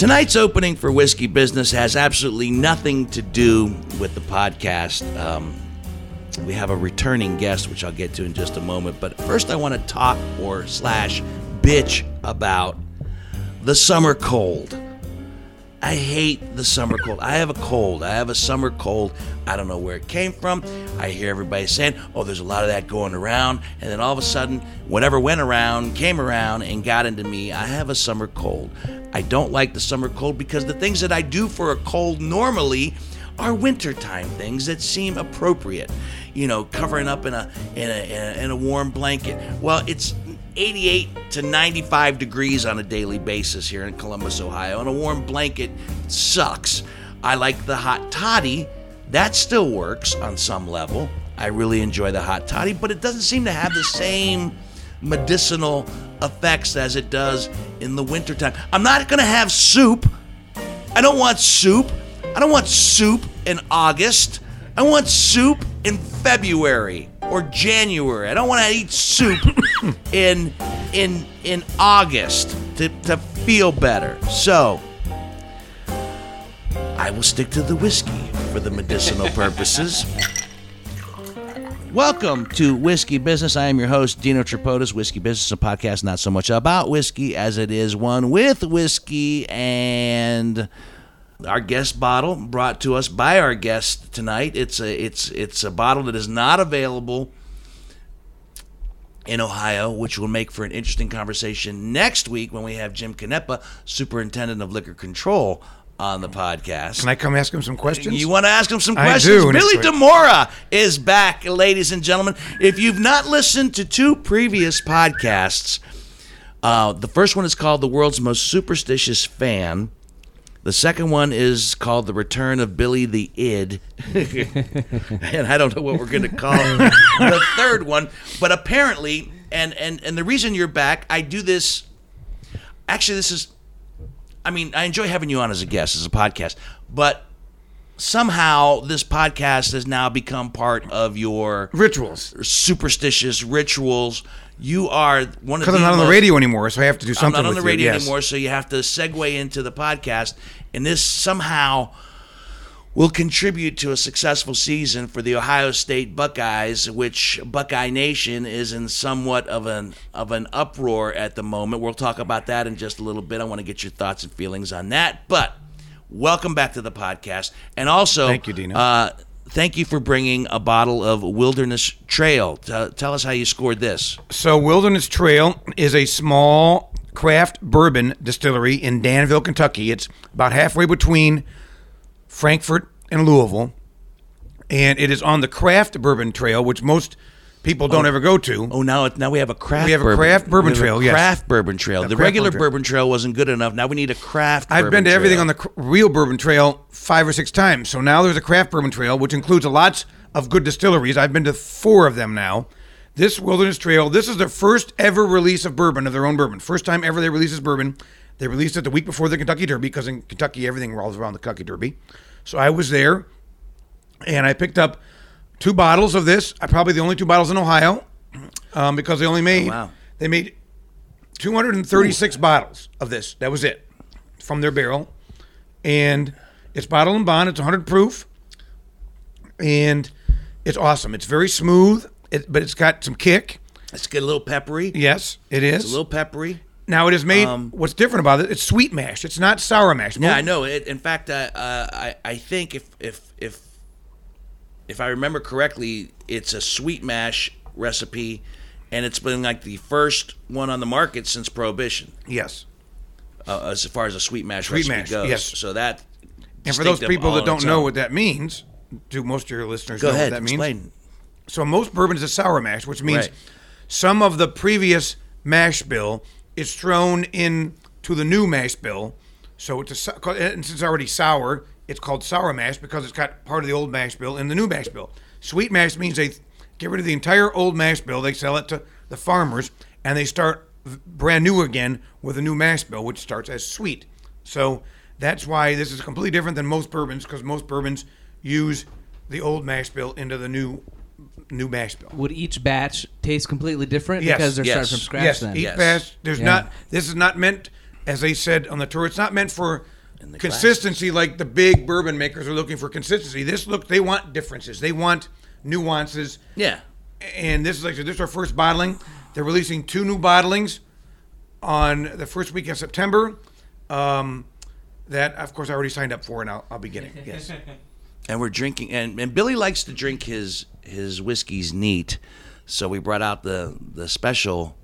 Tonight's opening for Whiskey Business has absolutely nothing to do with the podcast. Um, we have a returning guest, which I'll get to in just a moment. But first, I want to talk or slash bitch about the summer cold. I hate the summer cold. I have a cold. I have a summer cold. I don't know where it came from. I hear everybody saying, oh, there's a lot of that going around. And then all of a sudden, whatever went around came around and got into me. I have a summer cold. I don't like the summer cold because the things that I do for a cold normally are wintertime things that seem appropriate. You know, covering up in a in a, in a, warm blanket. Well, it's 88 to 95 degrees on a daily basis here in Columbus, Ohio, and a warm blanket sucks. I like the hot toddy. That still works on some level. I really enjoy the hot toddy, but it doesn't seem to have the same medicinal effects as it does in the wintertime. I'm not going to have soup. I don't want soup. I don't want soup in August. I want soup in February or January. I don't want to eat soup in in in August to, to feel better. So I will stick to the whiskey for the medicinal purposes. Welcome to Whiskey Business. I am your host, Dino Tripodis. Whiskey Business, a podcast not so much about whiskey as it is one with whiskey and our guest bottle brought to us by our guest tonight. It's a it's it's a bottle that is not available in Ohio, which will make for an interesting conversation next week when we have Jim Canepa, Superintendent of Liquor Control, on the podcast. Can I come ask him some questions? You want to ask him some I questions? do, and Billy it's Demora is back, ladies and gentlemen. If you've not listened to two previous podcasts, uh, the first one is called The World's Most Superstitious Fan. The second one is called The Return of Billy the Id. and I don't know what we're going to call the third one. But apparently, and, and, and the reason you're back, I do this. Actually, this is. I mean, I enjoy having you on as a guest, as a podcast, but somehow this podcast has now become part of your Rituals. superstitious rituals. You are one of Because I'm not on the radio anymore, so I have to do something. I'm not on the radio yes. anymore, so you have to segue into the podcast, and this somehow will contribute to a successful season for the Ohio State Buckeyes, which Buckeye Nation is in somewhat of an of an uproar at the moment. We'll talk about that in just a little bit. I want to get your thoughts and feelings on that, but welcome back to the podcast, and also Thank you, Dino. Uh, thank you for bringing a bottle of Wilderness Trail. T- tell us how you scored this. So, Wilderness Trail is a small craft bourbon distillery in Danville, Kentucky. It's about halfway between Frankfort and Louisville. And it is on the craft bourbon trail, which most people don't oh. ever go to. Oh, now now we have a craft. We have a bourbon. craft bourbon a trail, yes. Craft bourbon trail. A the regular bourbon trail. bourbon trail wasn't good enough. Now we need a craft. I've been to everything on the cr- real bourbon trail five or six times. So now there's a craft bourbon trail, which includes lots of good distilleries. I've been to four of them now. This Wilderness Trail, this is their first ever release of bourbon, of their own bourbon. First time ever they released this bourbon. They released it the week before the Kentucky Derby because in Kentucky everything revolves around the Kentucky Derby. So I was there and I picked up two bottles of this. I probably the only two bottles in Ohio um, because they only made Oh, wow. they made 236 bottles of this. That was it from their barrel, and it's bottled and bond. It's 100 proof, and it's awesome. It's very smooth, it, but it's got some kick. Let's get a little peppery. Yes, it is. It's a little peppery. Now it is made. Um, what's different about it? It's sweet mash. It's not sour mash. Yeah, I know. It, in fact, uh, uh, I I think if if if if I remember correctly, it's a sweet mash recipe, and it's been like the first one on the market since Prohibition, Yes. uh, as far as a sweet mash Sweet recipe mash, goes. yes. So that. And for those people that don't know what that means, do most of your listeners go know ahead, what that means? So most bourbon is a sour mash, which means Right. some of the previous mash bill is thrown in to the new mash bill. So it's a and since it's already sour, it's called sour mash because it's got part of the old mash bill in the new mash bill. Sweet mash means they get rid of the entire old mash bill, they sell it to the farmers, and they start brand new again with a new mash bill, which starts as sweet. So that's why this is completely different than most bourbons because most bourbons use the old mash bill into the new new mash bill. Would each batch taste completely different Yes, because they're yes. starting from scratch? yes, then each Yes. batch. There's Yeah. not. This is not meant as they said on the tour, it's not meant for the consistency like the big bourbon makers are looking for consistency. This look, they want differences. They want nuances. Yeah. And this is like this is our first bottling. They're releasing two new bottlings on the first week of September. Um, that of course I already signed up for, and I'll, I'll be getting. Yes. and we're drinking and, and Billy likes to drink his his whiskeys neat. So we brought out the the special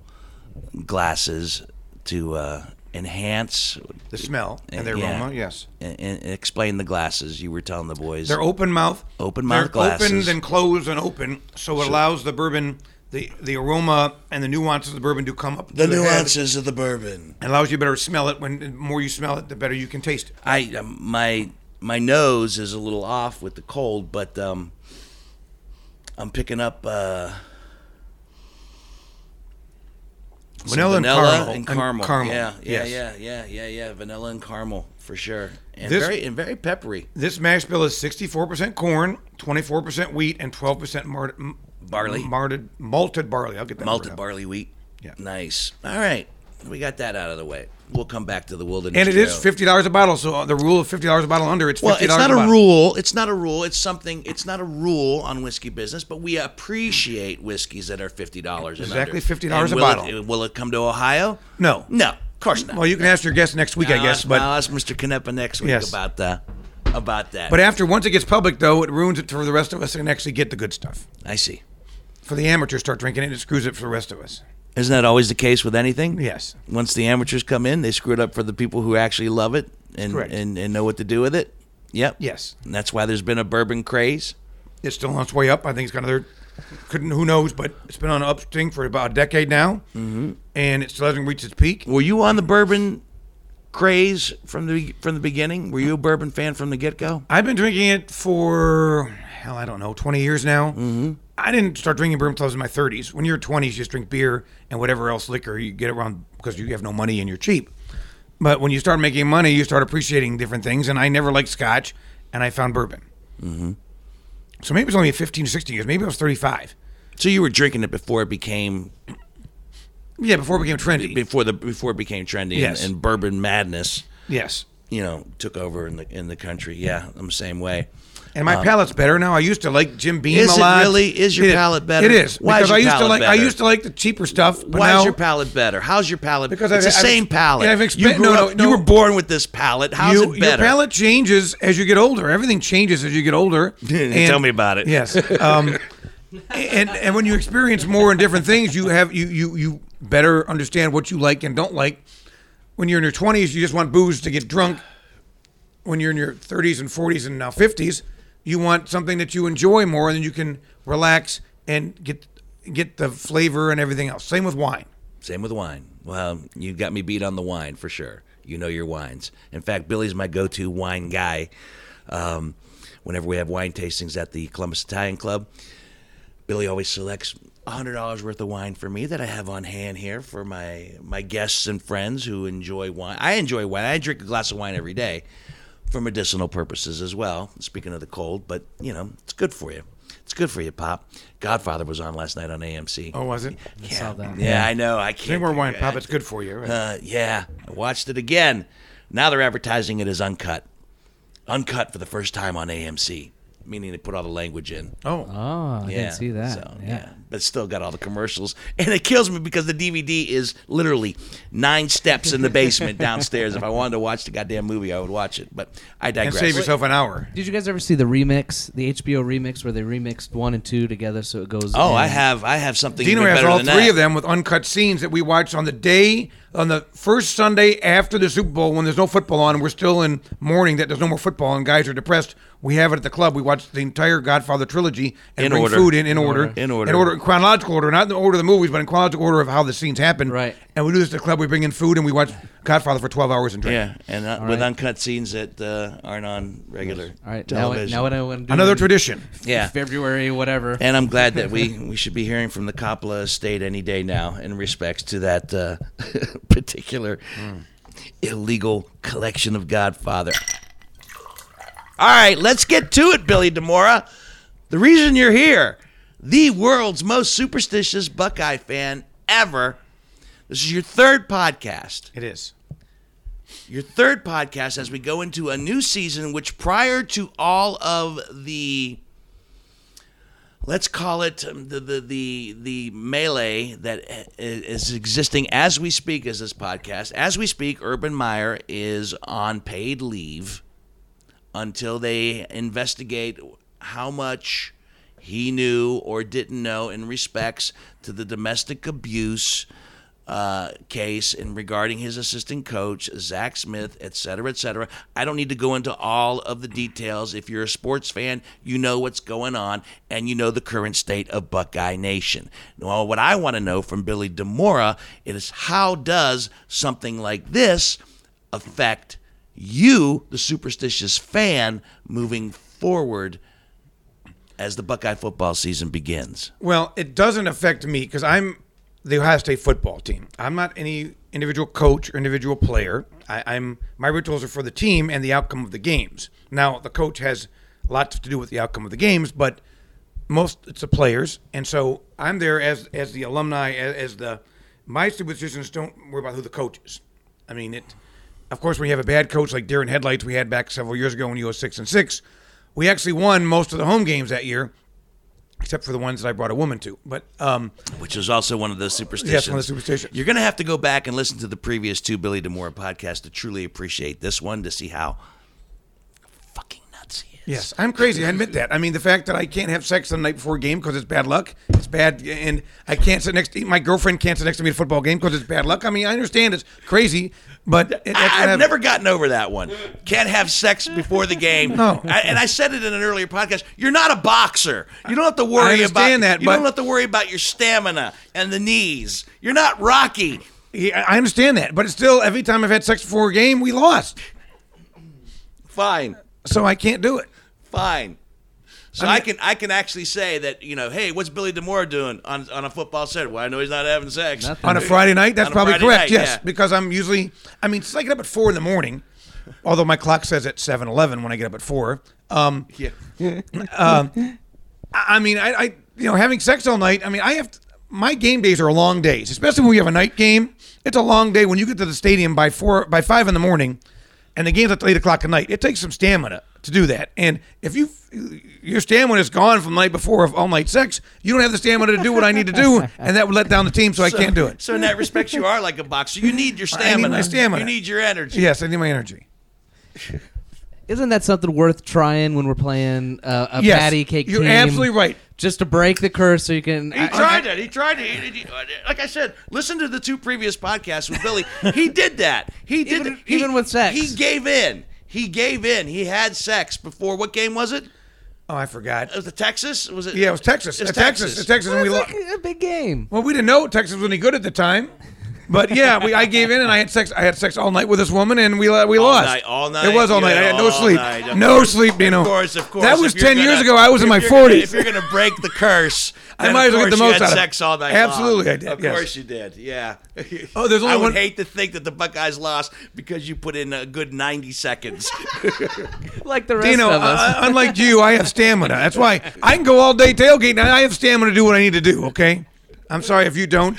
glasses to uh, enhance The smell and the Yeah. aroma. Yes. and, and explain the glasses you were telling the boys. They're open mouth. Open mouth They're open, glasses. then closed and open, so it allows the bourbon, the the aroma and the nuances of the bourbon to come up. the to head. nuances of the bourbon. It allows you to better smell it. When the more you smell it, the better you can taste it. I um, my my nose is a little off with the cold, but um, I'm picking up uh, some Vanilla and vanilla caramel. and And caramel. caramel, Yeah, yeah, yes. yeah, yeah, yeah, yeah. Vanilla and caramel for sure, and This- very and very peppery. This mash bill is 64% corn, 24% wheat, and 12% mart- m- Barley. malted, malted barley. I'll get that. Malted barley wheat. Yeah. Nice. All right, we got that out of the way. We'll come back to the wilderness. And it is Trail. fifty dollars a bottle. So the rule of fifty dollars a bottle under it's Well, it's not a bottle. rule. It's not a rule. It's something. It's not a rule on whiskey business, but we appreciate whiskeys that are fifty dollars. Exactly, $50 a will bottle. It, will it come to Ohio? No. No, of course not. Well, you can ask your guest next week, I I'll guess. ask- But I'll ask Mr. Canepa next week Yes. about that. About that. but after once it gets public, though, it ruins it for the rest of us and actually get the good stuff. I see. For the amateurs, start drinking it, it screws it for the rest of us. Isn't that always the case with anything? Yes. Once the amateurs come in, they screw it up for the people who actually love it and Correct. and, and know what to do with it. Yep. Yes. And that's why there's been a bourbon craze. It's still on its way up. I think it's kind of there. Couldn't who knows, but it's been on an upswing for about a decade now, mm-hmm. and it still hasn't reached its peak. Were you on the bourbon craze from the from the beginning? Were you a bourbon fan from the get go? I've been drinking it for hell, I don't know, twenty years now. Mm-hmm. I didn't start drinking bourbon until I was in my thirties. When you're twenties, you just drink beer and whatever else liquor you get around because you have no money and you're cheap. But when you start making money, you start appreciating different things. And I never liked Scotch, and I found bourbon. Mm-hmm. So maybe it was only 15 or 16 years. Maybe I was 35. So you were drinking it before it became Yeah, before it became trendy. before the before it became trendy and- and, bourbon madness, yes. you know, took over in the in the country. Yeah, I'm the same way. And my palate's better now. I used to like Jim Beam Is a it really? Is your It palate better? It is Why is because your I used to like I used to like the cheaper stuff. But Why now, is your palate better? How's your palate? Because it's I've- the I've- same palate. I've expe- you grew no, up, no, you were born with this palate. How's you, it better? your palate changes as you get older. Everything changes as you get older. Tell me about it. Yes. Um, and and when you experience more and different things, you have you you you better understand what you like and don't like. When you're in your 20s, you just want booze to get drunk. When you're in your 30s and 40s and now 50s, you want something that you enjoy more, and then you can relax and get get the flavor and everything else. Same with wine. Same with wine. Well, you got me beat on the wine for sure. You know your wines. In fact, Billy's my go-to wine guy. Um, whenever we have wine tastings at the Columbus Italian Club, Billy always selects hundred dollars worth of wine for me that I have on hand here for my my guests and friends who enjoy wine. I enjoy wine. I drink a glass of wine every day for medicinal purposes as well. Speaking of the cold, but you know it's good for you. It's good for you, Pop. Godfather was on last night on AMC. Oh, was it? yeah, saw that. yeah, I know. I can't. Drink more wine, Pop. It's good for you. Right? uh, yeah, I watched it again. Now they're advertising it as uncut. Uncut for the first time on AMC, meaning they put all the language in. oh. Oh, I yeah, didn't see that. So, yeah. but still got all the commercials, and it kills me because the DVD is literally nine steps in the basement downstairs. If I wanted to watch the goddamn movie, I would watch it. But I digress. and digress. save yourself an hour. Did you guys ever see the remix, the HBO remix, where they remixed one and two together so it goes? Oh, in? I have, I have something. Dino even has better all than three that. of them with uncut scenes that we watched on the day, on the first Sunday after the Super Bowl when there's no football on and we're still in mourning that there's no more football and guys are depressed. We have it at the club. We watched the entire Godfather trilogy and In bring order. food in in order. In order. In order. In chronological order. Not in the order of the movies, but in chronological order of how the scenes happen. Right. And we do this at the club. We bring in food and we watch Godfather for 12 hours and drink. Yeah, and uh, with right. uncut scenes that uh, aren't on regular All right, now, television. now what I want to do? Another tradition. yeah, February, whatever. And I'm glad that we, we should be hearing from the Coppola estate any day now in respects to that uh, particular illegal collection of Godfather. All right, let's get to it, Billy Demora. The reason you're here, the world's most superstitious Buckeye fan ever. This is your third podcast. It is. your third podcast as we go into a new season, which prior to all of the let's call it um, the the the, the melee that is existing as we speak as this podcast. As we speak, Urban Meyer is on paid leave until they investigate how much he knew or didn't know in respects to the domestic abuse uh, case in regarding his assistant coach Zach Smith, et cetera, et cetera. I don't need to go into all of the details. If you're a sports fan, you know what's going on and you know the current state of Buckeye Nation. Well, what I want to know from Billy Demora is how does something like this affect you, the superstitious fan, moving forward as the Buckeye football season begins? Well, it doesn't affect me because I'm the Ohio State football team. I'm not any individual coach or individual player. I, I'm my rituals are for the team and the outcome of the games. Now, the coach has lots to do with the outcome of the games, but most it's the players, and so I'm there as as the alumni, as, as the my superstitions don't worry about who the coach is. I mean, it. Of course, when you have a bad coach like Darren Headlights, we had back several years ago when you was six and six, we actually won most of the home games that year, except for the ones that I brought a woman to. But um, Which is also one of the superstitions. Yes, one of the superstitions. You're going to have to go back and listen to the previous two Billy Demore podcasts to truly appreciate this one to see how fucking nuts he is. Yes, I'm crazy. I admit that. I mean, the fact that I can't have sex the night before a game because it's bad luck. It's bad, and I can't sit next. to My girlfriend can't sit next to me at a football game because it's bad luck. I mean, I understand it's crazy, but I, happened. have never gotten over that one. Can't have sex before the game. No. I- and I said it in an earlier podcast. You're not a boxer. You don't have to worry I understand about that, You don't have to worry about your stamina and the knees. You're not Rocky. Yeah, I understand that, but it's still every time I've had sex before a game, we lost. Fine. So I can't do it. Fine. So I, can I can actually say that you know, hey, what's Billy Demore doing on on a football set? Well, I know he's not having sex. Nothing. On a Friday night, that's On probably Friday correct. night, yes, yeah. because I'm usually. I mean, it's like get up at four in the morning, although my clock says at seven eleven when I get up at four. Um, Yeah. I I mean, I, I you know having sex all night. I mean, I have to, my game days are long days, especially when we have a night game. It's a long day when you get to the stadium by four by five in the morning, and the game's at eight o'clock at night. It takes some stamina to do that. And if you your stamina is gone from the night before of all night sex, you don't have the stamina to do what I need to do, and that would let down the team. So, I can't do it. So in that respect, you are like a boxer. You need your stamina. I need stamina. my stamina. You need your energy. Yes, I need my energy. Isn't that something worth trying when we're playing uh, a Yes, patty cake you're game? absolutely right. Just to break the curse, so you can. He I- tried it. He tried it. He- he- like I said, listen to the two previous podcasts with Billy. He did that. He did Even- that. He- even with sex. He gave in. He gave in. He had sex before. What game was it? Oh, I forgot. It was the Texas. Was it? Yeah, it was Texas. It was Uh, Texas. Texas. Texas, and we lost. a big game. Well, we didn't know Texas was any good at the time. But yeah, we, I gave in and I had sex. I had sex all night with this woman, and we uh, we All lost. night, all night. It was all You night. I had had no sleep. night. No course. sleep, Dino. Of course, of course. That was ten gonna- years ago. I was in my forties. If you're going to break the curse, I might of as well get the course you most had out of it. sex all night Absolutely, long. I did, Of yes. course you did. Yeah. Oh, there's only one. I would one- hate to think that the Buckeyes lost because you put in a good 90 seconds. Like the rest Dino, of us. uh, unlike you, I have stamina. That's why I can go all day tailgating. I have stamina to do what I need to do. Okay. I'm sorry if you don't.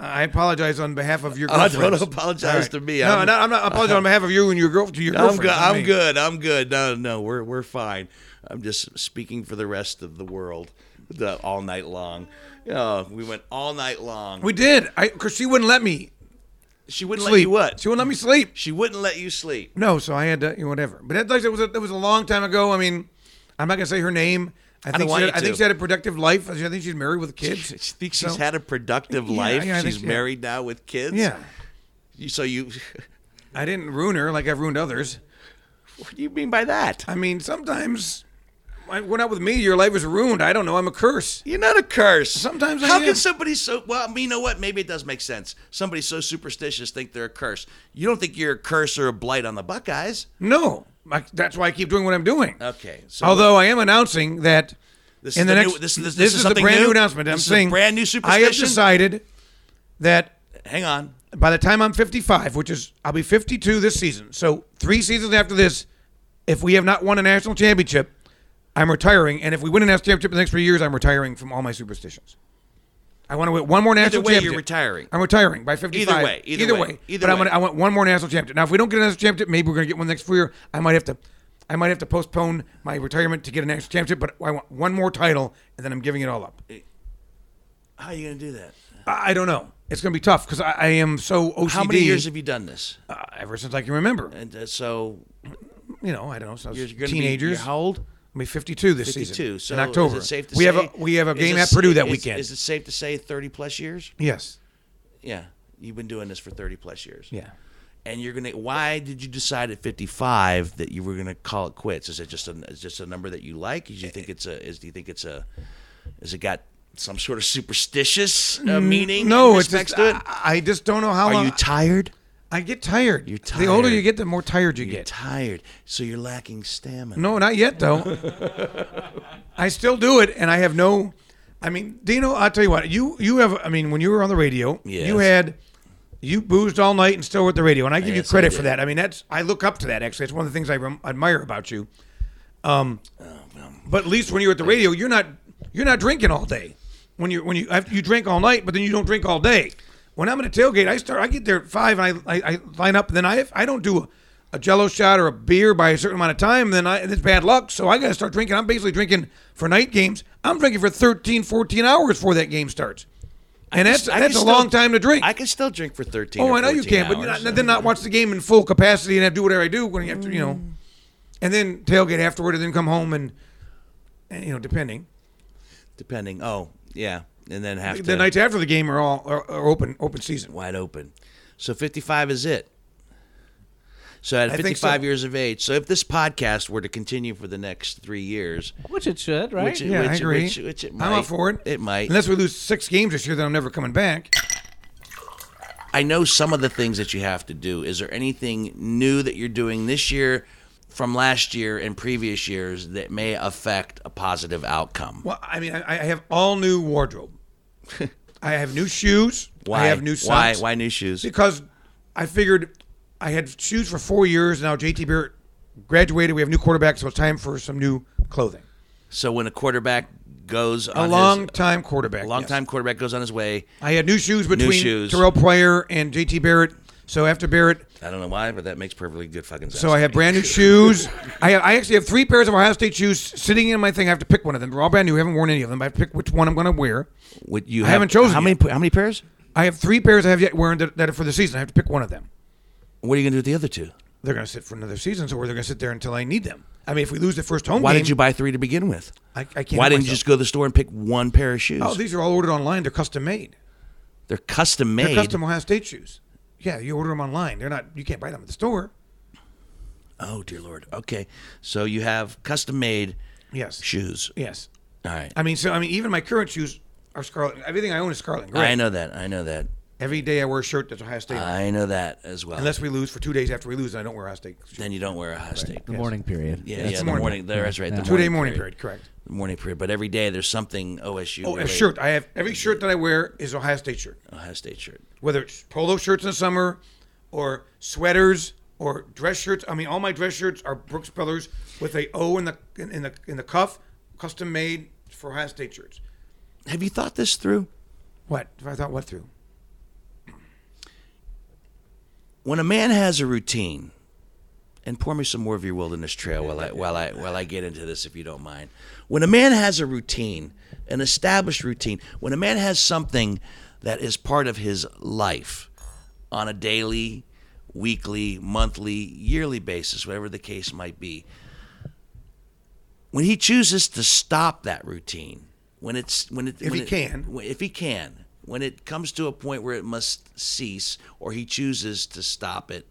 I apologize on behalf of your Oh, don't girlfriend. apologize to me. No, I'm- no, I'm not apologizing on behalf of you and your girl to your I'm girlfriend. good. I'm good. I'm good. No, no, we're we're fine. I'm just speaking for the rest of the world, the all night long. Oh, we went all night long. We did. I because she wouldn't let me she wouldn't let you what? She wouldn't let me sleep. She wouldn't let you sleep. No, so I had to, you know, whatever. But that, like, it was a, that was a long time ago. I mean, I'm not gonna say her name. I don't think she had, I think she had a productive life. I think she's married with kids. She thinks she's So- had a productive Yeah, life. yeah, she's she- married now with kids. Yeah, You- So you, I didn't ruin her like I've ruined others. what do you mean by that? I mean, sometimes when not with me, your life is ruined. I don't know. I'm a curse. You're not a curse. Sometimes I How am. can somebody so well? I mean, you know what? Maybe it does make sense. Somebody so superstitious think they're a curse. You don't think you're a curse or a blight on the Buckeyes? No, I, that's why I keep doing what I'm doing. Okay. So Although I am announcing that this in is the, the next, new, this, this, this, this is, something the brand new, new announcement. I'm This is a saying brand new superstition. I have decided that Hang on. by the time I'm 55, which is I'll be 52 this season. So three seasons after this, if we have not won a national championship, I'm retiring. And if we win a national championship in the next three years, I'm retiring from all my superstitions. I want to win one more national way, you're championship. retiring. I'm retiring by 55. Either way, either way, either but I'm way. gonna, I want one more national championship. Now, if we don't get a national championship, maybe we're going to get one next year. I might have to, I might have to postpone my retirement to get a national championship. But I want one more title, and then I'm giving it all up. How are you going to do that? I, I don't know. It's going to be tough because I, I am so OCD. How many years have you done this? uh, ever since I can remember. And uh, so You know, I don't know. So I was you're, teenagers. Be, you're how old? Be 52 this 52. season. So in October. Safe to we say, have a we have a game it at Purdue that is- weekend. Is it safe to say 30 plus years? yes. Yeah. You've been doing this for 30 plus years. Yeah. And you're gonna. Why did you decide at 55 that you were gonna call it quits? Is it just a is just a number that you like? Do you think it's a? Is do you think it's a? Is it got some sort of superstitious uh, meaning? Mm, No, in it's just, to it. I, I just don't know how Are long. you tired? I get tired. You're The older you get, the more tired you You're get. tired, so you're lacking stamina. No, not yet though. I still do it, and I have no. I mean, Dino, I'll tell you what. You you have. I mean, when you were on the radio, Yes. you had. You boozed all night and still with the radio, and I give you Yes, I credit for did. that. I mean, that's I look up to that. Actually, it's one of the things I rem- admire about you. Um, but at least when you're at the radio, you're not you're not drinking all day. When you when you after you drink all night, but then you don't drink all day. When I'm at a tailgate, I start. I get there at five, and I I, I line up. And then I I don't do a, a Jello shot or a beer by a certain amount of time. Then I it's bad luck. So I got to start drinking. I'm basically drinking for night games. I'm drinking for 13, 14 hours before that game starts, and that's can that's a still- long time to drink. I can still drink for 13. Oh, I know you 14 can, but hours. not, then not watch the game in full capacity and have do whatever I do when you have to, you know, mm. and then tailgate afterward, and then come home and, and you know, depending. depending. Oh, yeah, and then have The to nights after the game are all are, are open open season. wide open. So 55 is it. So at I 55 so. years of age. So if this podcast were to continue for the next three years, Which it should, right? which, Yeah, which, I agree. Which, which it might, I'm up for it. It might. Unless we lose six games this year, then I'm never coming back. I know some of the things that you have to do. Is there anything new that you're doing this year from last year and previous years that may affect a positive outcome? Well, I mean, I, I have all new wardrobe. I have new shoes. Why? I have new Why? socks. Why new shoes? Because I figured I had shoes for four years. Now JT Barrett graduated. We have new quarterback, so it's time for some new clothing. So when a quarterback goes A long his, time quarterback. a long yes. time quarterback goes on his way. I had new shoes between shoes. Terrelle Pryor and JT Barrett. So after Barrett, I don't know why, but that makes perfectly good fucking sense. so I have brand new shoes. I have, I actually have three pairs of Ohio State shoes sitting in my thing. I have to pick one of them. They're all brand new. I haven't worn any of them. I have to pick which one I'm going to wear. What you I have, haven't chosen How many? How many pairs? I have three pairs I have yet wearing that, that are for the season. I have to pick one of them. What are you gonna do with the other two? They're going to sit for another season, or they're going to sit there until I need them. I mean, if we lose the first home Why game, did you buy three to begin with? I, I can't. Why didn't you just go to the store and pick one pair of shoes? Oh, these are all ordered online. They're custom made. They're custom made. They're custom Ohio State shoes. Yeah, you order them online. They're not. You can't buy them at the store. Oh dear lord. Okay, so you have custom made Yes. shoes. Yes. All right. I mean, so I mean, even my current shoes are scarlet. Everything I own is scarlet and gray. I know that. I know that. Every day I wear a shirt that's Ohio State. I know that as well. Unless we lose for two days after we lose, I don't wear Ohio State. shoes. then you don't wear Ohio State. The mourning period. Yeah, That's yeah. the The mourning mourning. period. That's right. The Two day mourning period. Correct. Mourning period. But every day there's something OSU. Oh, a shirt. I have every shirt that I wear is Ohio State shirt. Ohio State shirt. Whether it's polo shirts in the summer, or sweaters, or dress shirts. I mean, all my dress shirts are Brooks Brothers with a O in the in, in the in the cuff, custom made for Ohio State shirts. Have you thought this through? What? If I thought what through? When a man has a routine, and pour me some more of your wilderness trail while I while I while I get into this, if you don't mind. When a man has a routine, an established routine, when a man has something that is part of his life on a daily, weekly, monthly, yearly basis, whatever the case might be, when he chooses to stop that routine, when it's when it If when he it- can. if he can, when it comes to a point where it must cease or he chooses to stop it,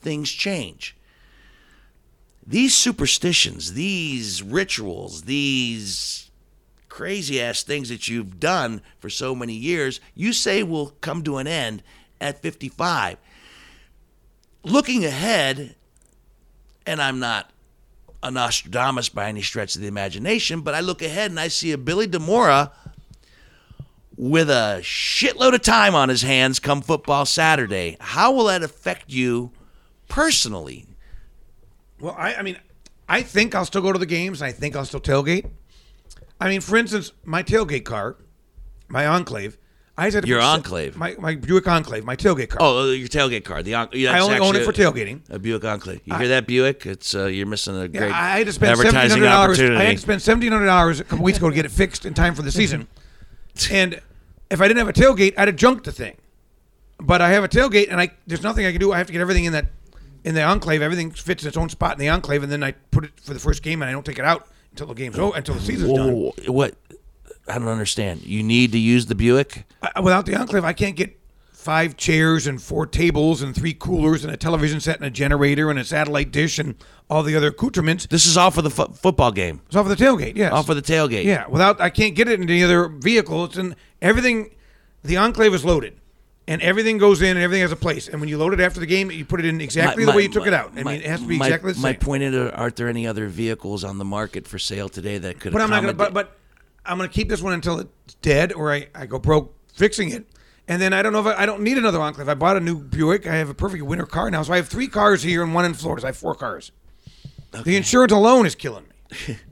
things change. These superstitions, these rituals, these crazy ass things that you've done for so many years, you say will come to an end at 55. Looking ahead, and I'm not a Nostradamus by any stretch of the imagination, but I look ahead and I see a Billy Demora with a shitload of time on his hands come football Saturday. How will that affect you personally? Well, I, I mean, I think I'll still go to the games. I think I'll still tailgate. I mean, for instance, my tailgate car, my Enclave, I had to Your Enclave. My my Buick Enclave, my tailgate car. Oh, your tailgate car. The on- yeah, I only own it for tailgating. A Buick Enclave. You hear that Buick? It's uh, you're missing a Yeah, great I had to spend advertising opportunity. I had to spend seventeen hundred dollars a couple weeks ago to get it fixed in time for the season. and if I didn't have a tailgate, I'd have junked the thing. But I have a tailgate, and I there's nothing I can do. I have to get everything in that in the enclave. Everything fits in its own spot in the enclave, and then I put it for the first game, and I don't take it out until the game's over, until the season's done. Whoa, what? I don't understand. You need to use the Buick. I, without the enclave, I can't get five chairs and four tables and three coolers and a television set and a generator and a satellite dish and all the other accoutrements. This is all for the fo- football game. It's off of the tailgate. Yes. All for the tailgate. Yeah, without I can't get it in any other vehicle. It's in everything. The enclave is loaded, and everything goes in, and everything has a place. And when you load it after the game, you put it in exactly My- the way you took it out. I my- mean, it has to be my- exactly the same. My point is, uh, aren't there any other vehicles on the market for sale today that could? But I'm not gonna. But, but I'm gonna keep this one until it's dead, or I, I go broke fixing it. And then I don't know if I, I don't need another enclave. I bought a new Buick. I have a perfect winter car now, so I have three cars here and one in Florida. So I have four cars. The insurance alone is killing me.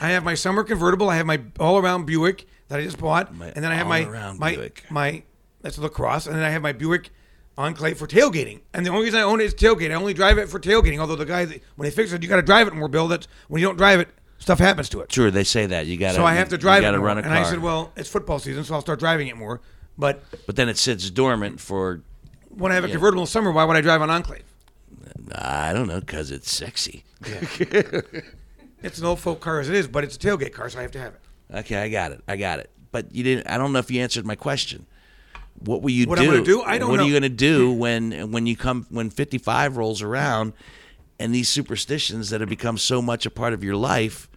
I have my summer convertible. I have my all-around Buick that I just bought, My and then I have my my Buick. my that's a LaCrosse, and then I have my Buick Enclave for tailgating. And the only reason I own it is tailgate. I only drive it for tailgating. Although the guy that, when they fix it, you got to drive it more, Bill. That's when you don't drive it, stuff happens to it. Sure, they say that you got to. So I have to drive You got it to more. run a car. and. I said, well, it's football season, so I'll start driving it more. But but then it sits dormant for when I have a convertible in summer, why would I drive an Enclave? I don't know because it's sexy. It's an old folk car as it is, but it's a tailgate car, so I have to have it. Okay, I got it. I got it. But you didn't. I don't know if you answered my question. What will you What do? I'm do? I don't What are you going to do when when you come when 55 rolls around, and these superstitions that have become so much a part of your life,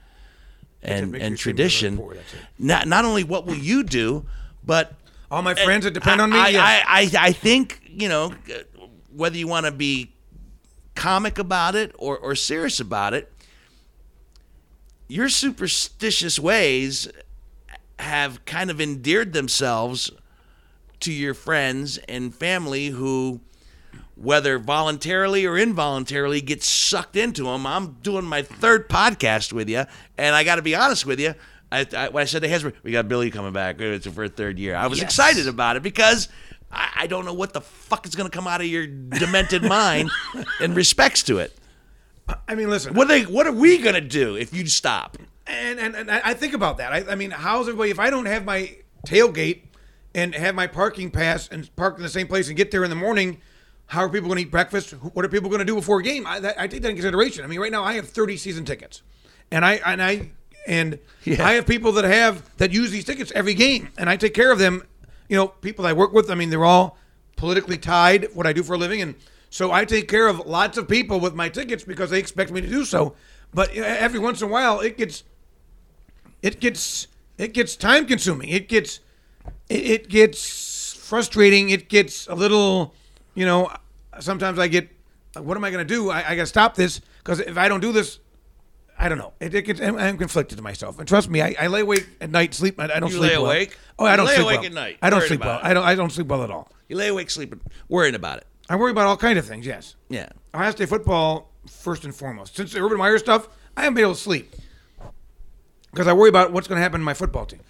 and and me seem really tradition. poor. Not not only what will you do, but All my friends that depend on me, I. I, I, I think you know uh, whether you want to be comic about it or, or serious about it. Your superstitious ways have kind of endeared themselves to your friends and family who whether voluntarily or involuntarily get sucked into them. I'm doing my third podcast with you, and I got to be honest with you. I, I, when I said to Hesper, we got Billy coming back. It's for a third year. I was excited about it because I, I don't know what the fuck is going to come out of your demented mind in respects to it. I mean, listen. What are, they, what are we going to do if you stop? And, and, and I think about that. I, I mean, how's everybody? If I don't have my tailgate and have my parking pass and park in the same place and get there in the morning, how are people going to eat breakfast? What are people going to do before a game? I, that, I take that in consideration. I mean, right now I have 30 season tickets, and I and I and Yeah. I have people that have that use these tickets every game, and I take care of them. You know, people I work with. I mean, they're all politically tied. What I do for a living, and so I take care of lots of people with my tickets because they expect me to do so. But every once in a while, it gets it gets it gets time consuming. It gets it, it gets frustrating. It gets a little, you know. Sometimes I get, what am I going to do? I, I got to stop this because if I don't do this, I don't know. It, it gets, I'm, I'm conflicted to myself, and trust me, I, I lay awake at night, sleep. I, I don't You sleep lay well. awake? Oh, I don't lay sleep awake well. at night, I don't sleep well. it. I don't. I don't sleep well at all. You lay awake sleeping, worrying about it. I worry about all kind of things. Yes. Yeah. Ohio State football first and foremost. Since the Urban Meyer stuff, I haven't been able to sleep because I worry about what's going to happen to my football team.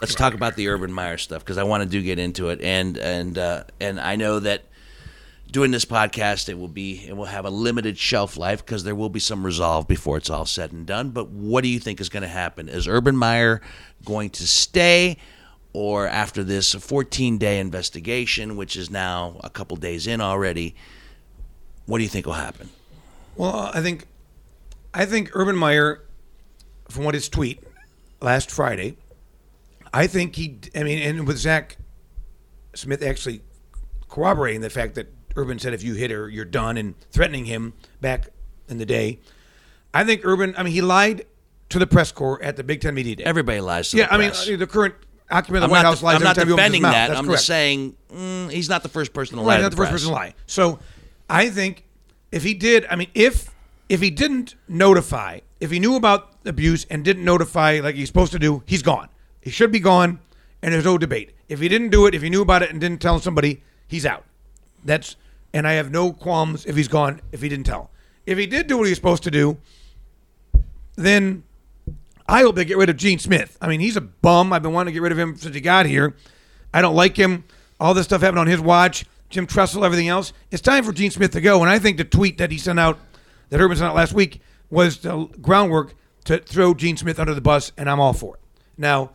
let's talk about the Urban Meyer stuff because I want to do get into it, and and uh, and I know that doing this podcast it will be it will have a limited shelf life because there will be some resolve before it's all said and done. But what do you think is going to happen? Is Urban Meyer going to stay? Or after this 14 day investigation, which is now a couple days in already, what do you think will happen? Well, I think, I think Urban Meyer, from what his tweet last Friday, I think he. I mean, and with Zach Smith actually corroborating the fact that Urban said if you hit her, you're done, and threatening him back in the day. I think Urban. I mean, he lied to the press corps at the Big Ten media day. Everybody lies to yeah, I mean, press. uh, the current occupant of I'm the White not, House de- lies I'm every not time he opens his defending mouth. that. That's I'm correct. just saying mm, he's not the first person to lie Right, to not the the first press. person to lie. So I think if he did, I mean, if if he didn't notify, if he knew about abuse and didn't notify like he's supposed to do, he's gone. He should be gone, and there's no debate. If he didn't do it, if he knew about it and didn't tell somebody, he's out. That's and I have no qualms if he's gone if he didn't tell. If he did do what he was supposed to do, then I hope they get rid of Gene Smith. I mean, he's a bum. I've been wanting to get rid of him since he got here. I don't like him. All this stuff happened on his watch. Jim Tressel, everything else. It's time for Gene Smith to go. And I think the tweet that he sent out, that Urban sent out last week, was the groundwork to throw Gene Smith under the bus, and I'm all for it. Now,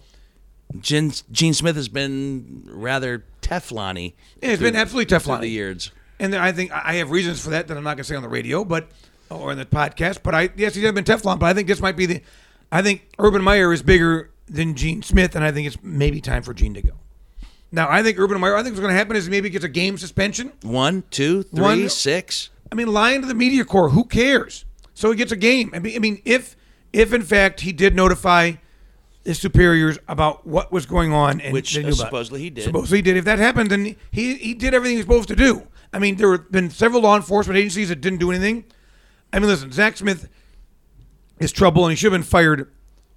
Gene, Gene Smith has been rather Teflon-y. Yeah, it's through- been absolutely Teflon-y. the years. and I think I have reasons for that that I'm not going to say on the radio, but or in the podcast. But I yes, he's been Teflon, but I think this might be the. I think Urban Meyer is bigger than Gene Smith, and I think it's maybe time for Gene to go. Now, I think Urban Meyer. I think what's going to happen is maybe gets a game suspension. One, two, three, One- six. I mean, lying to the media corps, who cares? So he gets a game. I mean, I mean, if if in fact he did notify his superiors about what was going on, and Which, uh, supposedly he did. Supposedly he did. If that happened, then he he did everything he was supposed to do. I mean, there have been several law enforcement agencies that didn't do anything. I mean, listen, Zach Smith is trouble, and he should have been fired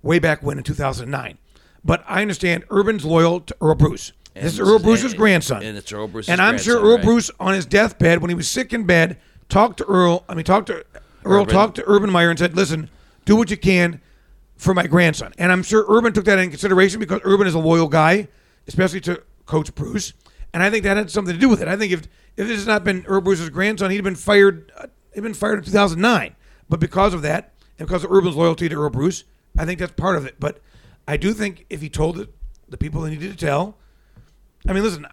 way back when in 2009. But I understand Urban's loyal to Earle Bruce. And this is Earle Bruce's and- grandson. and it's Earle Bruce's And I'm sure Earle right. Bruce on his deathbed when he was sick in bed talked to Earle. I mean, talked to Earle, Urban. talked to Urban Meyer and said, "Listen, do what you can for my grandson." And I'm sure Urban took that into consideration because Urban is a loyal guy, especially to Coach Bruce. And I think that had something to do with it. I think if if this had not been Earle Bruce's grandson, he'd been fired. Uh, he'd been fired in 2009. But because of that, and because of Urban's loyalty to Earle Bruce, I think that's part of it. But I do think if he told it, the people he needed to tell, I mean, listen,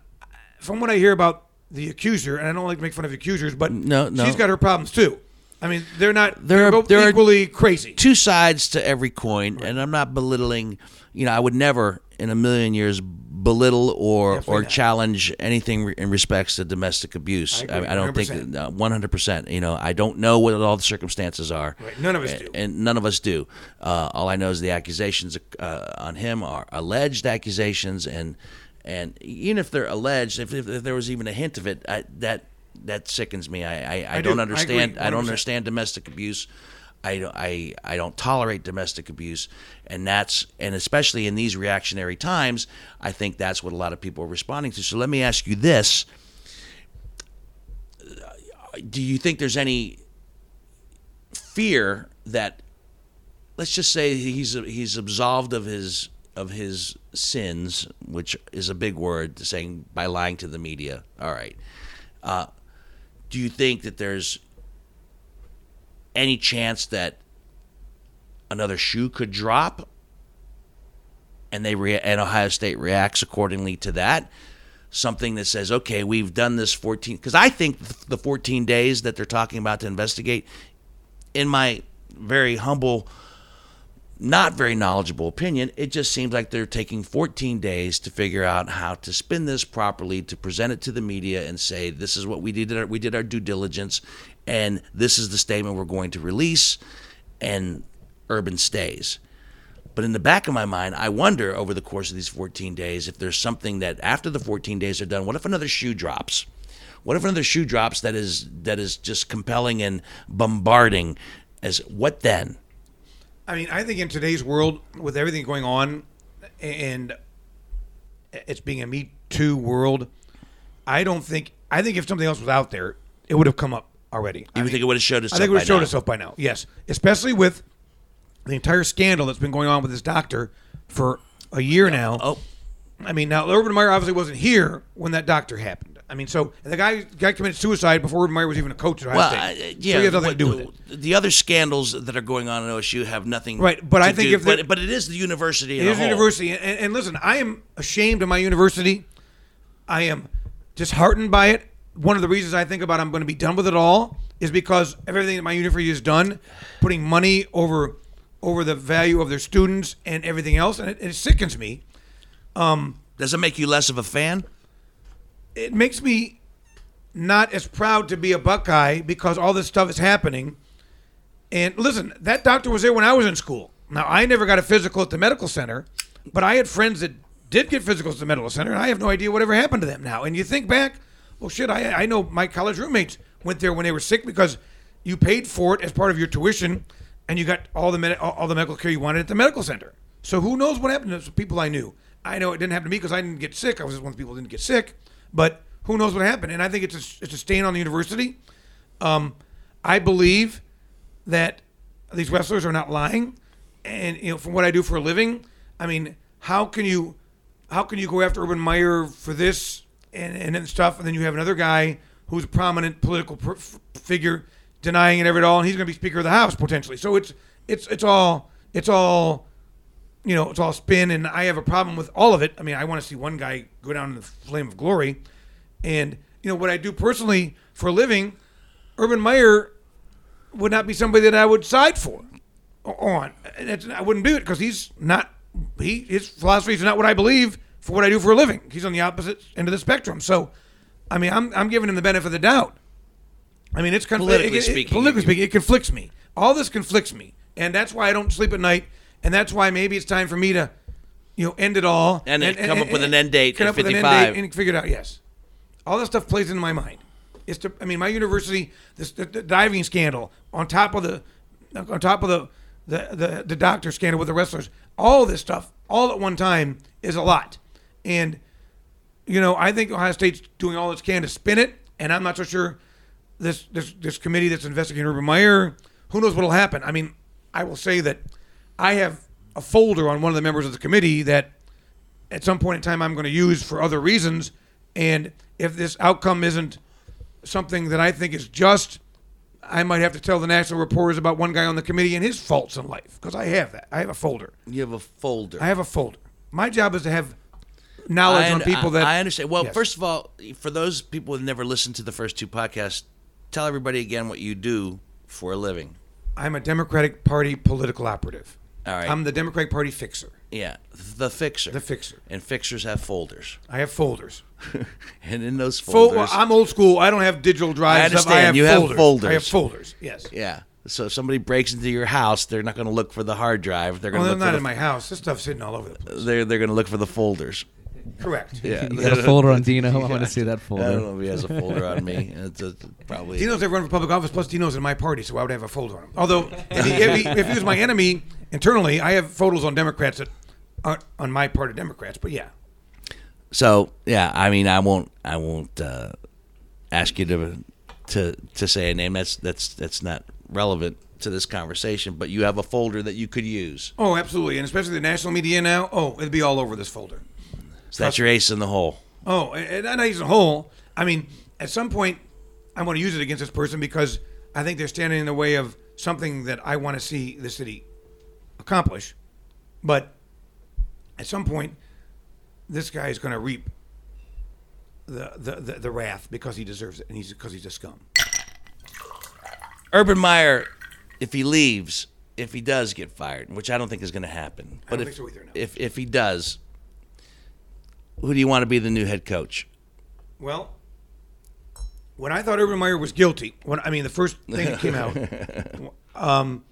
from what I hear about the accuser, and I don't like to make fun of accusers, but No, no. she's got her problems too. I mean, they're not. There They're are- are equally crazy. two sides to every coin, and I'm not belittling. You know, I would never in a million years belittle or Definitely or not. challenge anything re- in respects to domestic abuse. I agree, I, don't 100%. think uh, 100. percent You know, I don't know what all the circumstances are. Right, none of us A- do. and none of us do. Uh, all I know is the accusations uh, on him are alleged accusations, and and even if they're alleged, if, if, if there was even a hint of it, I, that that sickens me. I I, I, I don't do. Understand. I, don't understand domestic abuse. I don't, I, I don't tolerate domestic abuse, and that's and especially in these reactionary times, I think that's what a lot of people are responding to. So let me ask you this: Do you think there's any fear that, let's just say he's he's absolved of his of his sins, which is a big word, saying by lying to the media. All right. Uh, do you think that there's any chance that another shoe could drop and they rea- and Ohio State reacts accordingly to that? Something that says, okay, we've done this 14 because I think the 14 days that they're talking about to investigate, in my very humble, not very knowledgeable opinion, it just seems like they're taking 14 days to figure out how to spin this properly, to present it to the media and say, this is what we did. We did our due diligence, and this is the statement we're going to release, and Urban stays. But in the back of my mind, I wonder over the course of these 14 days if there's something that after the 14 days are done, what if another shoe drops? What if another shoe drops that is that is just compelling and bombarding? As what then? I mean, I think in today's world, with everything going on, and it's being a Me Too world, I don't think. I think if something else was out there, it would have come up already. You I would mean, think it would have showed itself. I think it would have showed now. itself by now. Yes, especially with the entire scandal that's been going on with this doctor for a year now. Oh, I mean, now Urban Meyer obviously wasn't here when that doctor happened. I mean, so the guy guy committed suicide before Urban Meyer was even a coach at Ohio well, State. uh, yeah. so he has nothing what- to do with it. The other scandals that are going on at OSU have nothing, Right, but to I think do- if the- but, but it is the university. It is a university, and, and listen, I am ashamed of my university. I am disheartened by it. One of the reasons I think about I'm going to be done with it all is because everything that my university has done, putting money over over the value of their students and everything else, and it, it sickens me. Um, Does it make you less of a fan? It makes me not as proud to be a Buckeye because all this stuff is happening. And listen, that doctor was there when I was in school. Now I never got a physical at the medical center, but I had friends that did get physicals at the medical center, and I have no idea whatever happened to them now. And you think back, well, shit, I I know my college roommates went there when they were sick because you paid for it as part of your tuition, and you got all the med- all, the medical care you wanted at the medical center. So who knows what happened to people I knew? I know it didn't happen to me because I didn't get sick. I was one of the people who didn't get sick, but who knows what happened? And I think it's a, it's a stain on the university. Um, I believe that these wrestlers are not lying. and you know, from what I do for a living, I mean, how can you, how can you go after Urban Meyer for this and and then stuff, and then you have another guy who's a prominent political pr- figure denying it ever at all, and he's going to be Speaker of the House potentially. So it's it's it's all it's all you know, it's all spin, and I have a problem with all of it. I mean, I want to see one guy go down in the flame of glory, and you know what I do personally for a living. Urban Meyer would not be somebody that I would side for on. I wouldn't do it because he's not. He his philosophy is not what I believe for what I do for a living. He's on the opposite end of the spectrum. So, I mean, I'm I'm giving him the benefit of the doubt. I mean, it's confl- Politically it- it- speaking, politically speaking, it conflicts me. All this conflicts me, and that's why I don't sleep at night. And that's why maybe it's time for me to, you know, end it all And then come up with an end date come up with an end date and figure it out. Yes, all that stuff plays into my mind. It's to, I mean, my university, this the, the diving scandal on top of the, on top of the, the the the doctor scandal with the wrestlers. All this stuff, all at one time, is a lot. And you know, I think Ohio State's doing all it can to spin it, and I'm not so sure this this this committee that's investigating Urban Meyer. Who knows what'll happen? I mean, I will say that I have a folder on one of the members of the committee that at some point in time I'm going to use for other reasons, and if this outcome isn't something that I think is just, I might have to tell the national reporters about one guy on the committee and his faults in life because I have that. I have a folder. You have a folder. I have a folder. My job is to have knowledge I, on people that I understand. Well, Yes. first of all, for those people who never listened to the first two podcasts, tell everybody again what you do for a living. I'm a Democratic Party political operative. All right. I'm the Democratic Party fixer. Yeah, the fixer. The fixer. And fixers have folders, I have folders. and in those Fol- folders, I'm old school. I don't have digital drives. I and stuff. I understand. have You have folders. folders. I have folders. Yes. yeah. So if somebody breaks into your house, they're not going to look for the hard drive. They're going to Well, to they're not for in the, my house. This stuff's sitting all over the place. they're they're going to look for the folders. Correct. Yeah. You got a folder on Dino. I want to see that folder. I don't know if he has a folder on me. It's a, probably. Dino's never run for public office. Plus, Dino's in my party, so I would have a folder on him. Although, if he, if, he, if he was my enemy internally, I have photos on Democrats that aren't on my part of Democrats. But yeah, So yeah, I mean, I won't, I won't uh, ask you to to to say a name. That's that's that's not relevant to this conversation. But you have a folder that you could use. oh, absolutely, and especially the national media now. Oh, it'd be all over this folder. So that's your ace in the hole. Oh, and, and I use a whole. I mean, at some point, I want to use it against this person because I think they're standing in the way of something that I want to see the city accomplish. But at some point, this guy is going to reap the, the, the, the wrath because he deserves it, and he's because he's a scum. Urban Meyer, if he leaves, if he does get fired, which I don't think is going to happen, but don't if think so either, no. if if he does, who do you want to be the new head coach? Well, when I thought Urban Meyer was guilty, when I mean the first thing that came out, um,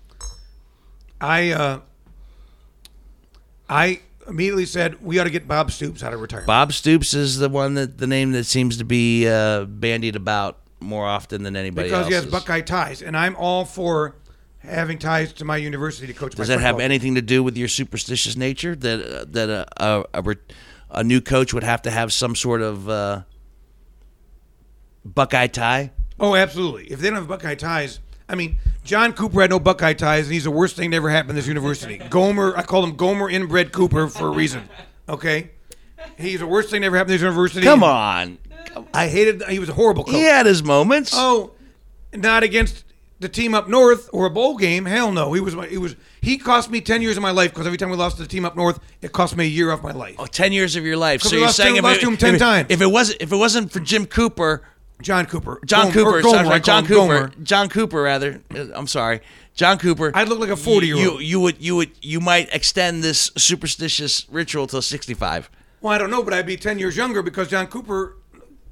I uh, I immediately said we ought to get Bob Stoops out of retirement. Bob Stoops is the one that the name that seems to be uh, bandied about more often than anybody because else. he has Buckeye ties, and I'm all for having ties to my university to coach. Does that have anything to do with your superstitious nature that uh, that a a, a a new coach would have to have some sort of uh, Buckeye tie? Oh, absolutely. If they don't have Buckeye ties, I mean, John Cooper had no Buckeye ties, and he's the worst thing that ever happened in this university. Gomer, I call him Gomer inbred Cooper for a reason. Okay, he's the worst thing that ever happened in this university. Come on, I hated. He was a horrible coach. he had his moments. Oh, not against the team up north or a bowl game. Hell no. He was. my- He was. He cost me ten years of my life because every time we lost to the team up north, it cost me a year off my life. Oh, 10 years of your life. So we you're lost saying to- if, lost it, to him 10 if, it- times. if it wasn't if it wasn't for Jim Cooper, John Cooper. John Cooper, Gomer, sorry, I call John him Cooper, Gomer. John Cooper rather. uh, I'm sorry, John Cooper. I'd look like a 40-year-old. You, you would you would you might extend this superstitious ritual till 65. Well, I don't know, but I'd be ten years younger because John Cooper,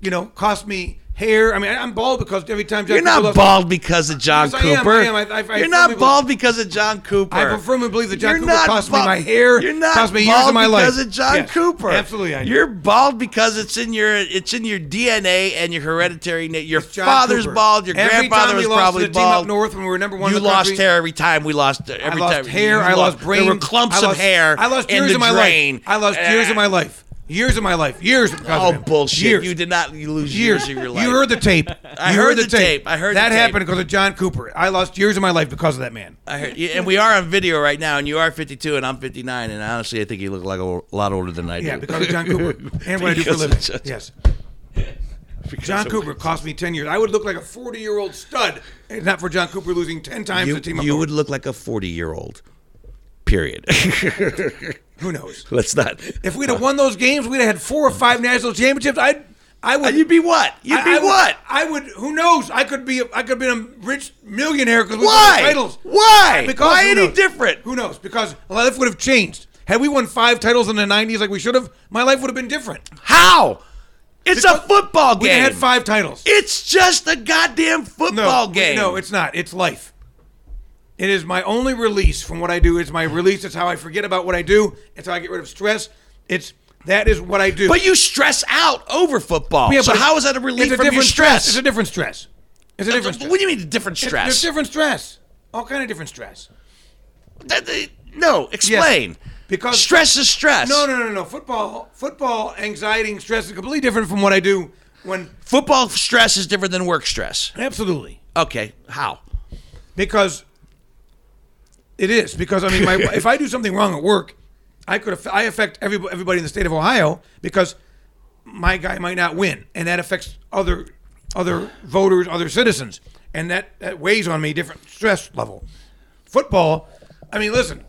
you know, cost me hair. I mean, I'm bald because every time John You're Cooper not bald because of John Yes, I am, Cooper. I am. I- I- You're not believe- bald because of John Cooper. I firmly believe that John You're Cooper not cost bald- me my hair. You're not cost me years bald of my life because of John Yes, Cooper. Absolutely. You're bald because it's in your it's in your DNA and your hereditary. Your father's Cooper. bald. Your Every grandfather was probably to the team bald. up north when we were number one You in the lost country. hair every time we lost. Every I lost time hair. I lost brain. There were clumps of hair. I lost years of my life. I lost years of my eh. life. Years of my life. Years. Oh of bullshit! Years. You did not you lose years. years of your life. You heard the tape. I You heard the tape. I heard the that tape. happened because of John Cooper. I lost years of my life because of that man. I heard, and we are on video right now, and you are 52, and I'm 59, and honestly, I think you look like a, lot older than I do. Yeah, because of John Cooper and what I do for a living. John- Yes. John Cooper cost me ten years. I would look like a forty-year-old stud, if not for John Cooper losing ten times You, the team. you would look like a 40 year old. Period. Who knows? Let's not. If we'd have won those games, we'd have had four or five national championships. I'd, I would. You'd be what? You'd I- be I would- what? I would. Who knows? I could be. I could be a rich millionaire because we Why? won titles. Why? Because Why any knows? different? Who knows? Because my life would have changed. Had we won five titles in the '90s like we should have, my life would have been different. How? It's a football game. We had five titles. It's just a goddamn football no, game. No, it's not. It's life. It is my only release from what I do. It's my release. It's how I forget about what I do. It's how I get rid of stress. It's that is what I do. But you stress out over football. Yeah, so but how is that a relief it's a from your different stress? It's a different stress. It's a uh, different stress. What do you mean a different It's- stress? There's different stress. All kind of different stress. That- no, explain. Because- stress is stress. No, no, no, no. Football, football, anxiety, and stress is completely different from what I do when. Football stress is different than work stress. Absolutely. Okay, how? because it is because I mean, my, if I do something wrong at work, I could I affect everybody, everybody in the state of Ohio because my guy might not win, and that affects other other voters, other citizens, and that, that weighs on me different stress level. Football, I mean, listen,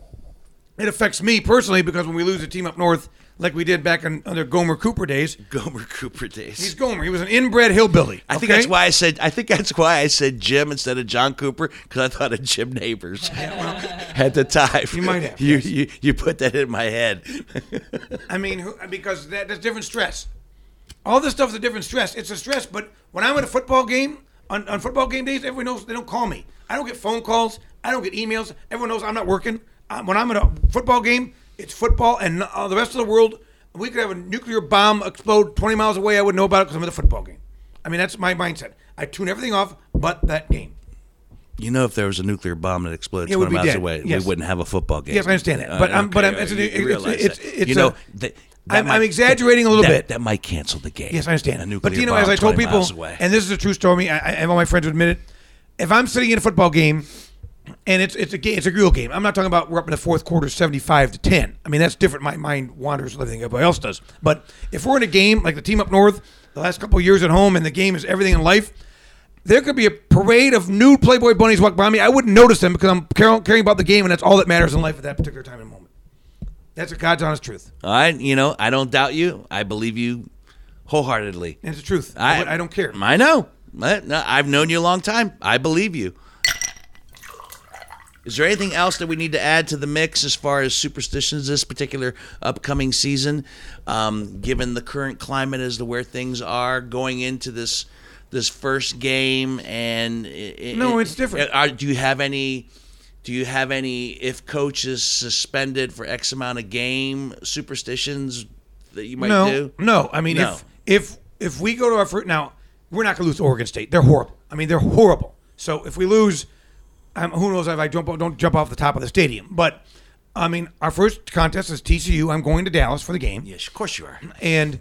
it affects me personally because when we lose a team up north, like we did back in under Gomer Cooper days, Gomer Cooper days. he's Gomer. He was an inbred hillbilly. I think okay? that's why I said. I think that's why I said Jim instead of John Cooper because I thought of Jim Nabors at the time. You might have, You yes. you, you put that in my head. I mean, because that, that's different stress. All this stuff is a different stress. It's a stress, but when I'm at a football game, on, on football game days, everyone knows they don't call me. I don't get phone calls. I don't get emails. Everyone knows I'm not working. Uh, when I'm at a football game, it's football, and uh, the rest of the world, we could have a nuclear bomb explode 20 miles away. I would know about it because I'm at a football game. I mean, that's my mindset. I tune everything off but that game. You know, if there was a nuclear bomb that exploded It would 20 be miles dead. away, Yes. we wouldn't have a football game. Yes, I understand that. Uh, But I'm- but I'm- it's you- it's- it's- that. it's you a- know, that, that I'm, might- I'm exaggerating a little that, bit. That might cancel the game. Yes, I understand. A nuclear But you know, bomb as I told 20 people, miles away. and this is a true story. I, I, and all my friends would admit it. If I'm sitting in a football game, and it's it's a game, it's a real game. I'm not talking about we're up in the fourth quarter, 75 to 10. I mean, that's different. My mind wanders like everybody else does. But if we're in a game like the team up north, the last couple of years at home, and the game is everything in life. There could be a parade of nude Playboy bunnies walk by me. I wouldn't notice them because I'm caring, caring about the game, and that's all that matters in life at that particular time and moment. That's a God's honest truth, I, you know, I don't doubt you. I believe you wholeheartedly. and it's the truth. I, I don't care. I know. I've known you a long time. I believe you. Is there anything else that we need to add to the mix as far as superstitions this particular upcoming season? Um, given the current climate as to where things are going into this this first game, and i- i- No, it's different. Are, do you have any? Do you have any? If coach is suspended for X amount of game superstitions that you might no, do? No, I mean No. if if if we go to our first now, we're not going to lose to Oregon State. They're horrible. I mean, they're horrible. So if we lose, um, who knows if I jump don't jump off the top of the stadium. But I mean, our first contest is TCU. I'm going to Dallas for the game, Yes, of course you are. and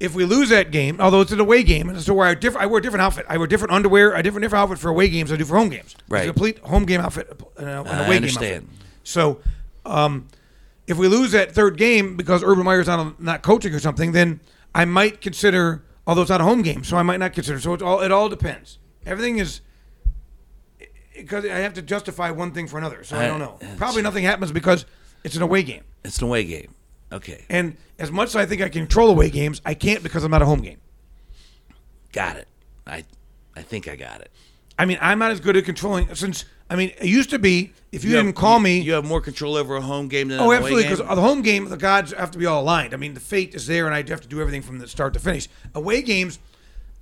if we lose that game, although it's an away game, and so I different, I wear a different outfit. I wear different underwear, a different different outfit for away games. than I do for home games. It's Right. a complete home game outfit a- an I away game understand. outfit. So, um, if we lose that third game because Urban Meyer's not not coaching or something, then I might consider. Although it's not a home game, so I might not consider. So it all it all depends. Everything is because I have to justify one thing for another. So I, I- don't know. Probably nothing happens because it's an away game. It's an away game. Okay, And as much as I think I can control away games, I can't because I'm not a home game. got it. I, I think I got it. I mean, I'm not as good at controlling since. I mean, it used to be if you, have- didn't call me. You have more control over a home game than oh, an absolutely, because the home game, the gods have to be all aligned. I mean, the fate is there, and I have to do everything from the start to finish. Away games,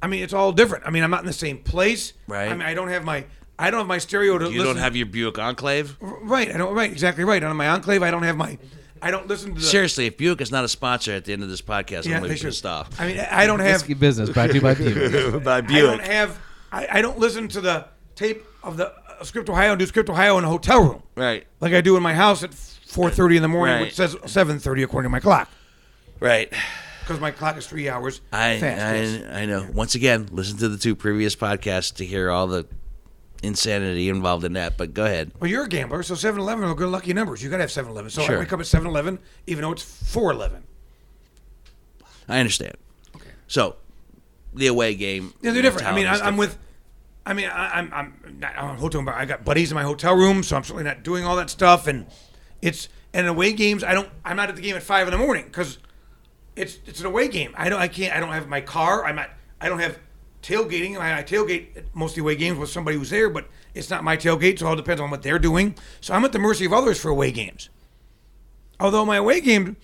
I mean, it's all different. I mean, I'm not in the same place. Right. I mean, I don't have my. I don't have my stereo to you listen. don't have your Buick Enclave. right. I don't. Right. Exactly right. I don't have my enclave. I don't have my. I don't listen to the. Seriously, if Buick is not a sponsor at the end of this podcast, Yeah, I'm they going to should. pissed off. I mean, I don't have. Risky business brought to you by Buick. By I don't have. I, I don't listen to the tape of the uh, Script Ohio and do Script Ohio in a hotel room. right. like I do in my house at 4:30 in the morning, Right. which says 7:30 according to my clock. Right. because my clock is three hours I fast. I, yes. I know. Once again, listen to the two previous podcasts to hear all the insanity involved in that. But go ahead. Well, you're a gambler, so 7-Eleven are good lucky numbers. You got to have 7-Eleven. So Sure. I wake up at 7-Eleven, even though it's 4-11. I understand. Okay. So, the away game. Yeah, they're different. I mean, I, mentality is I'm with. I mean, I, I'm I'm not I'm hotel. bar. I got buddies in my hotel room, so I'm certainly not doing all that stuff. And it's and away games. I don't. I'm not at the game at five in the morning because it's it's an away game. I don't. I can't. I don't have my car. I'm not. I don't have tailgating. I, I tailgate at mostly away games with somebody who's there, but it's not my tailgate, so it all depends on what they're doing. So I'm at the mercy of others for away games. Although my away game,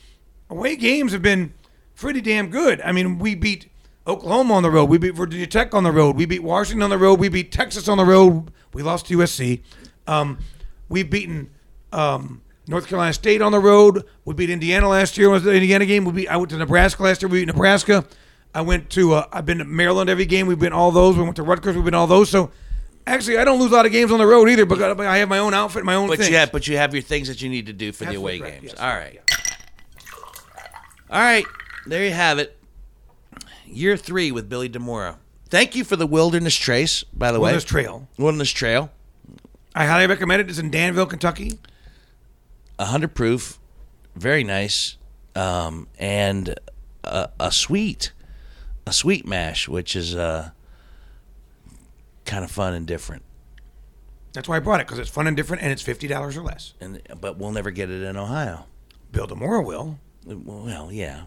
away games have been pretty damn good. I mean, we beat Oklahoma on the road. We beat Virginia Tech on the road. We beat Washington on the road. We beat Texas on the road. We lost to USC. Um, we've beaten um, North Carolina State on the road. We beat Indiana last year. Was the Indiana game? We beat. I went to Nebraska last year. We beat Nebraska. I went to. Uh, I've been to Maryland every game. We've been all those. We went to Rutgers. We've been all those. So. Actually, I don't lose a lot of games on the road either, but I have my own outfit, my own But thing. you have, but you have your things that you need to do for the away correct, games. yes. All right. All right. There you have it. Year three with Billy DeMora. Thank you for the Wilderness Trace, by the way. Wilderness Trail. Wilderness Trail. I highly recommend it. It's in Danville, Kentucky. 100 proof. Very nice. Um, and a, a sweet. A sweet mash, which is uh, kind of fun and different. That's why I brought it because it's fun and different, and it's fifty dollars or less. And But we'll never get it in Ohio. Bill DeMora will. Well, yeah.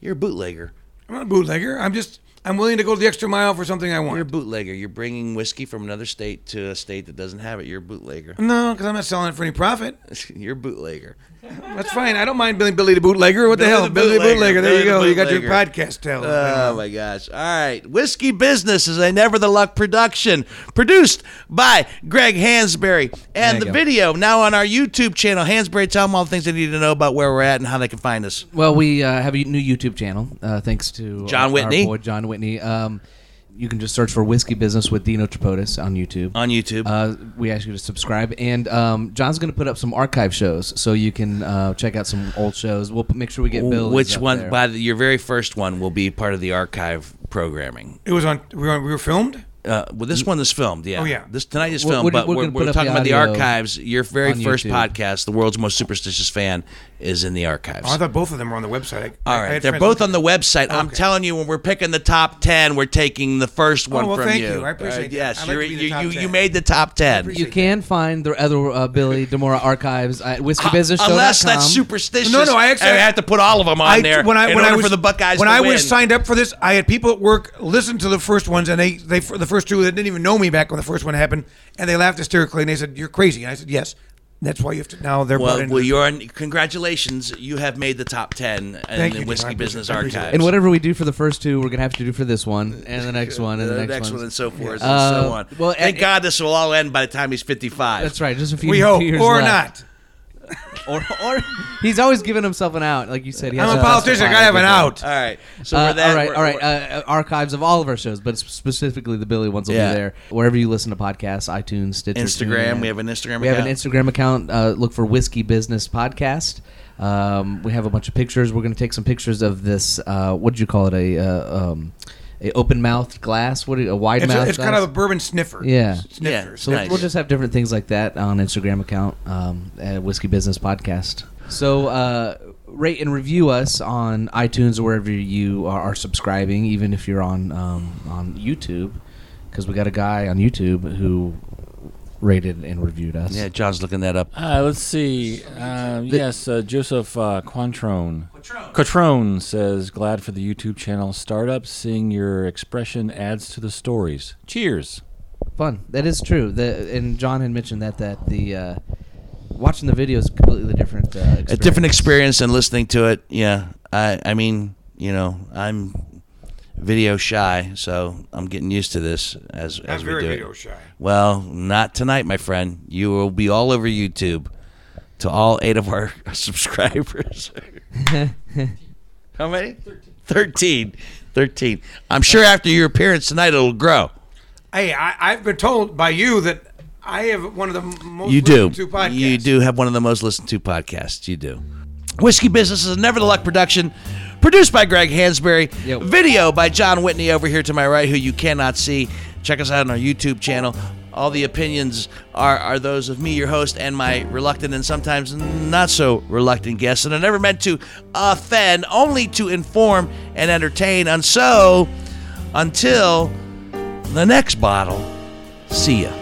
You're a bootlegger. I'm not a bootlegger. I'm just I'm willing to go the extra mile for something I want. You're a bootlegger. You're bringing whiskey from another state to a state that doesn't have it. You're a bootlegger. no, because I'm not selling it for any profit. You're a bootlegger. That's fine. I don't mind Billy Billy the bootlegger. What the Billy hell, the Billy the bootlegger. bootlegger? There Billy you the go. You got your podcast talent. Oh my gosh. All right. Whiskey Business is a Never the Luck production produced by Greg Hansberry. And the go. video now on our YouTube channel. Hansberry, tell them all the things they need to know about where we're at and how they can find us. Well, we uh, have a new YouTube channel uh, thanks to John our- Whitney. our boy John Whitney. Um, you can just search for Whiskey Business with Dino Tripodis on YouTube. On YouTube. Uh, we ask you to subscribe, and um, John's going to put up some archive shows, so you can uh, check out some old shows. We'll p- make sure we get Bill. Which up one, there. by the, your very first one, will be part of the archive programming? It was on. We were, we were filmed. Uh, well, this one is filmed. Yeah. Oh, yeah. This tonight is We're- filmed, we're- but we're we're, we're, talking the about the archives. Your very first YouTube. podcast, the world's most superstitious fan, is in the archives. Oh, I thought both of them were on the website. I, All I right, had they're both on the website. I'm Okay. telling you, when we're picking the top ten, we're taking the first one Oh, well, from thank you. you. I appreciate that. Yes, like you're, to you you you made the top ten. you can find the other uh, Billy DeMora archives at whiskeybusinessshow.com. Unless that's superstitious. No, no, I actually- and have to put all of them on I, there when I in when order I was for the Buckeyes when to I win. was signed up for this, I had people at work listen to the first ones, and they they for the first two that didn't even know me back when the first one happened, and they laughed hysterically, and they said, "You're crazy." And I said, "Yes." That's why you have to now. They're brought well, into well, you're on, congratulations. You have made the top ten in Thank the you, Whiskey Jim. I Business appreciate- I appreciate Archives. and whatever we do for the first two, we're gonna have to do for this one, and the next one, and the, the next, one, one. and so forth, Uh, and so on. well, Thank and- God this will all end by the time he's 55. That's right. Just a few. we hope years or left. not. Or, or he's always giving himself an out, like you said. He has I'm a politician. I gotta have an out. All right. So Uh, we're that. all right, we're- all right. Uh, archives of all of our shows, but specifically the Billy ones will Yeah. be there wherever you listen to podcasts, iTunes, Stitcher, Instagram. TuneIn. We have an Instagram. We have an account. Instagram account. Uh, look for Whiskey Business Podcast. Um, we have a bunch of pictures. We're going to take some pictures of this. Uh, what did you call it? A uh, um, a open mouthed glass. What? A wide It's, mouth. a, it's kind of a bourbon sniffer. Yeah. sniffer. So Nice. we'll just have different things like that on Instagram account, um, at Whiskey Business Podcast. So uh, rate and review us on iTunes or wherever you are, are subscribing, even if you're on um, on YouTube, because we got a guy on YouTube who rated and reviewed us. Yeah, John's looking that up. Uh, let's see. Uh, yes, uh, Joseph uh, Quantrone. Quattrone says, "Glad for the YouTube channel startup. Seeing your expression adds to the stories. Cheers." fun. That is true. The and John had mentioned that that the uh, watching the video is completely different. Uh, experience. a different experience than listening to it. Yeah, I I mean, you know, I'm video shy, so I'm getting used to this as I'm as we very do video it. shy. Well, not tonight, my friend. You will be all over YouTube to all eight of our subscribers. How many? Thirteen. Thirteen. I'm sure after your appearance tonight, it'll grow. Hey, I, I've been told by you that I have one of the most You do. listened to podcasts. You do have one of the most listened to podcasts. You do. Whiskey Business is a Never the Luck production Produced by Greg Hansberry. Yep. Video by John Whitney over here to my right, who you cannot see. Check us out on our YouTube channel. All the opinions are, are those of me, your host, and my reluctant and sometimes not so reluctant guests. And I never meant to offend, only to inform and entertain. And so, until the next bottle, see ya.